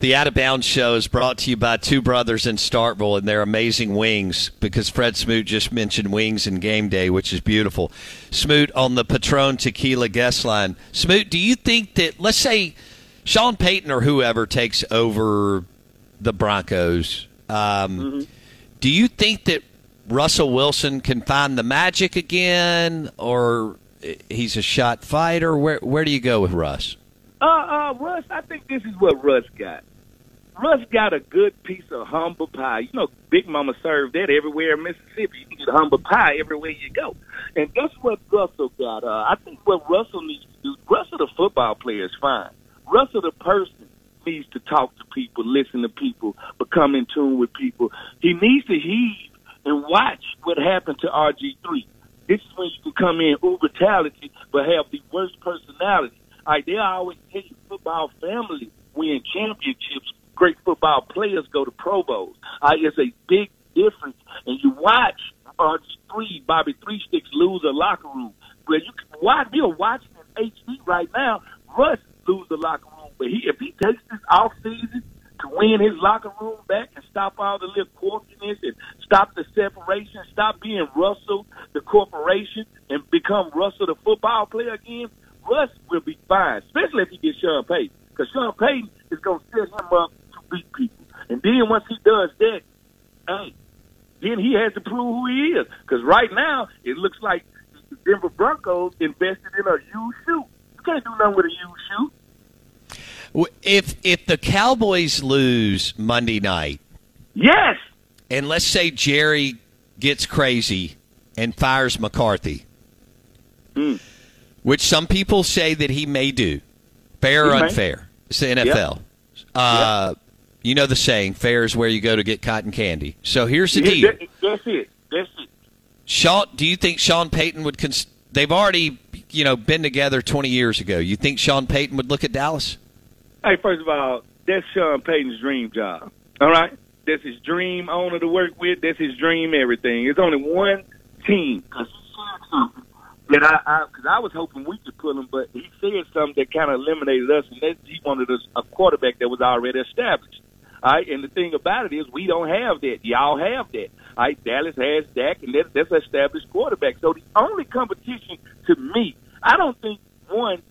The Out of Bounds Show is brought to you by two brothers in Starkville and their amazing wings because Fred Smoot just mentioned wings and game day, which is beautiful. Smoot on the Patron Tequila guest line. Smoot, do you think that, let's say, Sean Payton or whoever takes over the Broncos, um, mm-hmm. do you think that Russell Wilson can find the magic again or he's a shot fighter? Where, where do you go with Russ? Uh, uh, Russ, I think this is what Russ got. Russ got a good piece of humble pie. You know, Big Mama served that everywhere in Mississippi. You can get humble pie everywhere you go. And guess what Russell got? Uh, I think what Russell needs to do, Russell the football player is fine. Russell the person needs to talk to people, listen to people, become in tune with people. He needs to heed and watch what happened to RG3. This is when you can come in uber talented but have the worst personality. Like they always say, football family win championships. Great football players go to Pro Bowls. Uh, it's a big difference. And you watch RG three Bobby Three Sticks lose a locker room. But you can watch. You're watching in HD right now. Russ lose the locker room, but he if he takes this off season to win his locker room back and stop all the little quirkiness and stop the separation, stop being Russell the corporation and become Russell the football player again. Russ will be fine, especially if he gets Sean Payton, because Sean Payton is going to set him up to beat people. And then once he does that, hey, then he has to prove who he is. Because right now, it looks like the Denver Broncos invested in a used shoe. You can't do nothing with a used shoe. If if the Cowboys lose Monday night, yes, and let's say Jerry gets crazy and fires McCarthy. Mm which some people say that he may do. Fair or unfair? It's the NFL. Yep. Uh, yep. You know the saying, fair is where you go to get cotton candy. So here's the deal. That's it. That's it. Sean, do you think Sean Payton would? Cons- they've already, you know, been together 20 years ago. You think Sean Payton would look at Dallas? Hey, first of all, that's Sean Payton's dream job. All right, that's his dream owner to work with. That's his dream everything. It's only one team. Cause that I, because I, I, was hoping we could pull him, but he said something that kind of eliminated us, and that he wanted us a quarterback that was already established. All right, and the thing about it is we don't have that. Y'all have that. All right, Dallas has Dak, and that, that's established quarterback. So the only competition to me, I don't think one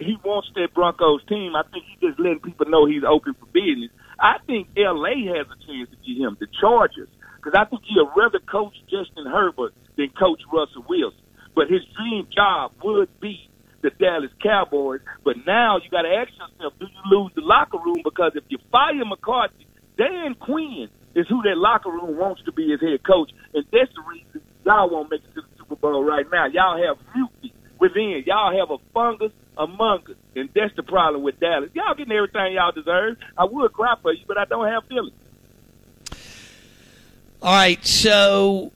he wants that Broncos team. I think he's just letting people know he's open for business. I think L.A. has a chance to get him, the Chargers, because I think he'd rather coach Justin Herbert than coach Russell Wilson. But his dream job would be the Dallas Cowboys. But now you got to ask yourself, do you lose the locker room? Because if you fire McCarthy, Dan Quinn is who that locker room wants to be his head coach. And that's the reason y'all won't make it to the Super Bowl right now. Y'all have mutiny within. Y'all have a fungus among us. And that's the problem with Dallas. Y'all getting everything y'all deserve. I would cry for you, but I don't have feelings. All right, so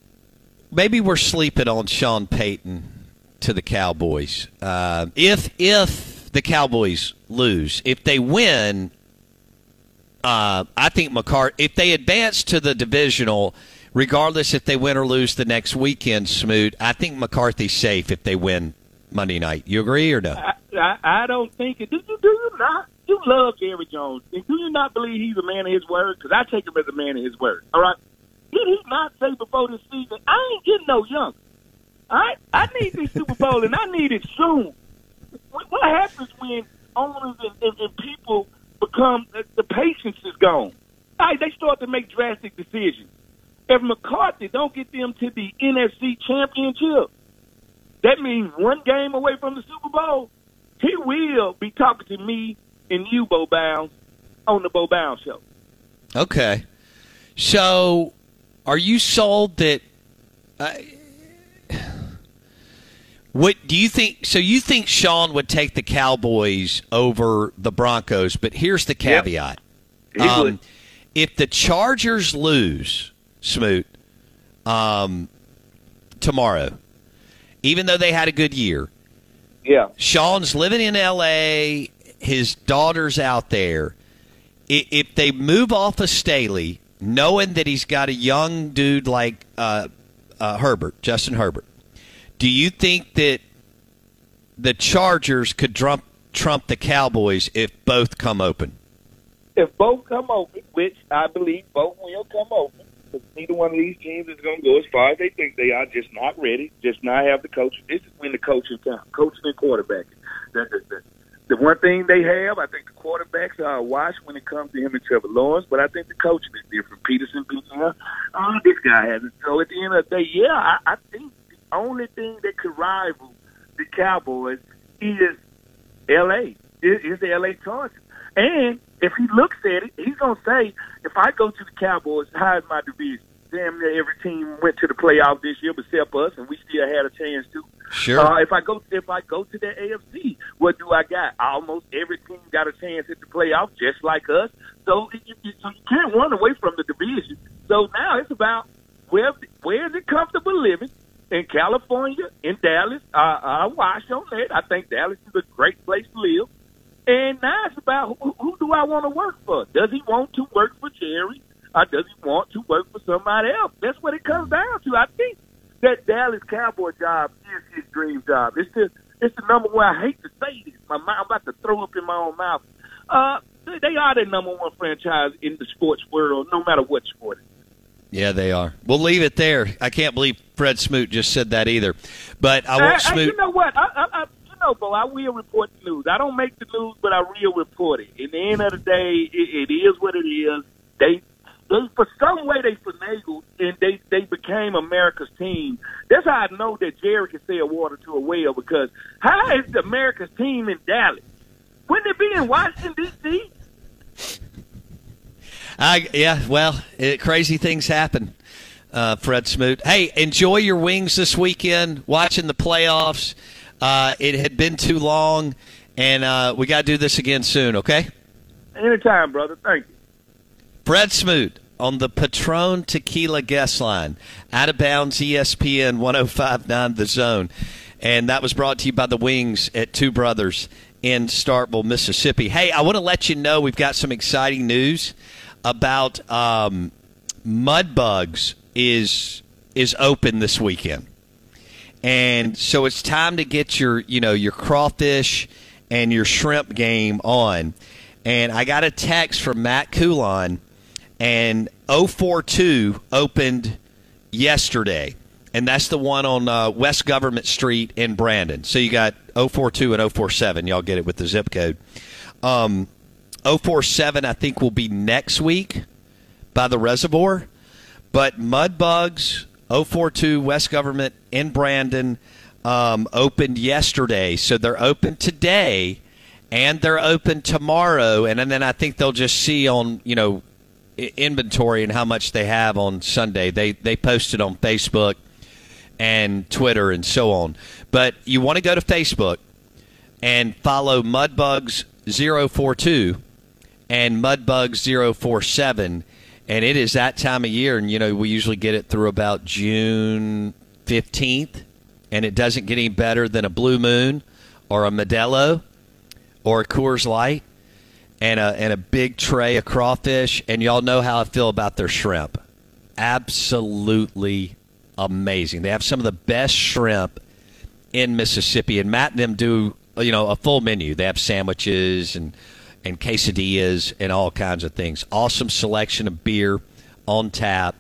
maybe we're sleeping on Sean Payton to the Cowboys. Uh, if if the Cowboys lose, if they win, uh, I think McCarthy. If they advance to the divisional, regardless if they win or lose the next weekend, Smoot, I think McCarthy's safe if they win Monday night. You agree or no? I, I, I don't think it. Do you, do you not? You love Jerry Jones. And do you not believe he's a man of his word? Because I take him as a man of his word. All right. Did he not say before this season, I ain't getting no? All right? I need this Super Bowl, and I need it soon. What happens when owners and, and, and people become the patience is gone. They start to make drastic decisions. If McCarthy don't get them to the NFC Championship, that means one game away from the Super Bowl. He will be talking to me and you, Bo Bounds, on the Bo Bounds show. Okay. So, are you sold that? Uh, what do you think? So, you think Sean would take the Cowboys over the Broncos? But here's the caveat: yep. um, if the Chargers lose, Smoot, um, tomorrow, even though they had a good year, yeah, Sean's living in L.A. His daughter's out there. If they move off of Staley, knowing that he's got a young dude like uh, uh, Herbert, Justin Herbert, do you think that the Chargers could trump trump the Cowboys if both come open? If both come open, which I believe both will come open, neither one of these teams is going to go as far as they think they are. Just not ready. Just not have the coach. This is when the coaching counts. Coaching and quarterbacking. The one thing they have, I think the quarterbacks are a when it comes to him and Trevor Lawrence, but I think the coaching is different. Pederson being here. Oh, uh, this guy hasn't. So at the end of the day, yeah, I, I think the only thing that could rival the Cowboys is L.A. Is, is the L.A. Chargers. And if he looks at it, he's gonna say, if I go to the Cowboys, how's my division? Damn near every team went to the playoff this year, except us, and we still had a chance to. Sure. Uh, if I go, if I go to the AFC, what do I got? Almost every team got a chance at the playoff, just like us. So, it, it, so you can't run away from the division. So now it's about where where is it comfortable living in California, in Dallas. Uh, I watch on that. I think Dallas is a great place to live. And now it's about who, who do I want to work for? Does he want to work for Jerry, or does he want to work for somebody else? That's what it comes down to. I think that Dallas Cowboy job is his dream job. It's the it's the number one. I hate to say this, my mouth, I'm about to throw up in my own mouth. Uh, they, they are the number one franchise in the sports world, no matter what sport. Yeah, they are. We'll leave it there. I can't believe Fred Smoot just said that either. But I want Smoot. You know what? I, I, I, know, bro. I will report the news. I don't make the news, but I will report it. In the end of the day, it, it is what it is. They, for some way, they finagled and they they became America's team. That's how I know that Jerry can sell water to a well because how is America's team in Dallas? Wouldn't it be in Washington D.C.? I yeah, well, it, crazy things happen. Uh, Fred Smoot. Hey, enjoy your wings this weekend. Watching the playoffs. Uh, it had been too long, and uh, we got to do this again soon, okay? Anytime, brother. Thank you. Fred Smoot on the Patron Tequila guest line. Out of bounds, ESPN 1059 The Zone. And that was brought to you by the Wings at Two Brothers in Starkville, Mississippi. Hey, I want to let you know we've got some exciting news about um, Mudbugs is is open this weekend. And so it's time to get your, you know, your crawfish and your shrimp game on. And I got a text from Matt Coulon, and 042 opened yesterday. And that's the one on uh, West Government Street in Brandon. So you got 042 and 047. Y'all get it with the zip code. Um, 047, I think, will be next week by the reservoir. But mud bugs, 042 West Government in Brandon um, opened yesterday. So they're open today and they're open tomorrow. And, and then I think they'll just see on, you know, inventory and how much they have on Sunday. They, they posted on Facebook and Twitter and so on. But you want to go to Facebook and follow Mudbugs042 and Mudbugs047 and it is that time of year, and you know we usually get it through about June fifteenth, and it doesn't get any better than a Blue Moon or a Modelo or a Coors Light and a and a big tray of crawfish, and y'all know how I feel about their shrimp. Absolutely amazing. They have some of the best shrimp in Mississippi, and Matt and them do you know a full menu. They have sandwiches and and quesadillas and all kinds of things. Awesome selection of beer on tap.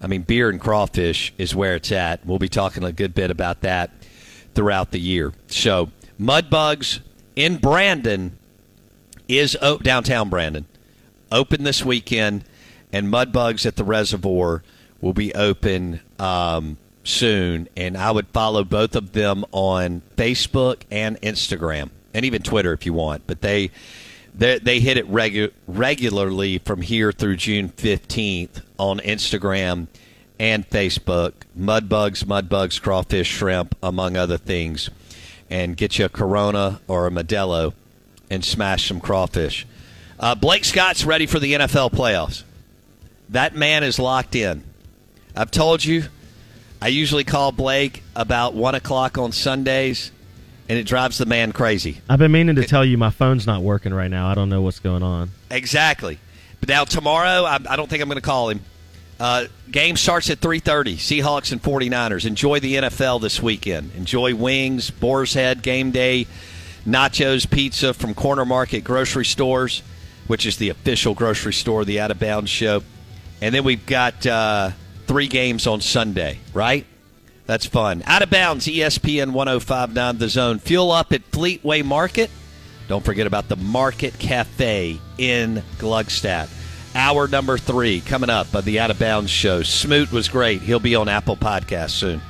I mean, beer and crawfish is where it's at. We'll be talking a good bit about that throughout the year. So, Mudbugs in Brandon is oh, downtown Brandon. Open this weekend, and Mudbugs at the Reservoir will be open um, soon. And I would follow both of them on Facebook and Instagram, and even Twitter if you want. But they they, they hit it regu- regularly from here through June 15th on Instagram and Facebook. Mudbugs, Mudbugs, crawfish, shrimp, among other things. And get you a Corona or a Modelo and smash some crawfish. Uh, Blake Scott's ready for the NFL playoffs. That man is locked in. I've told you, I usually call Blake about 1 o'clock on Sundays and it drives the man crazy. I've been meaning to it, tell you my phone's not working right now. I don't know what's going on. Exactly. But now tomorrow, I, I don't think I'm going to call him. Uh, game starts at 3.30 seahawks and 49ers enjoy the nfl this weekend enjoy wings boar's head game day nachos pizza from corner market grocery stores which is the official grocery store of the out of bounds show and then we've got uh, three games on sunday right that's fun. Out of bounds, ESPN 1059 The Zone. Fuel up at Fleetway Market. Don't forget about the Market Cafe in Gluckstadt. Hour number three coming up of the Out of Bounds show. Smoot was great. He'll be on Apple Podcast soon.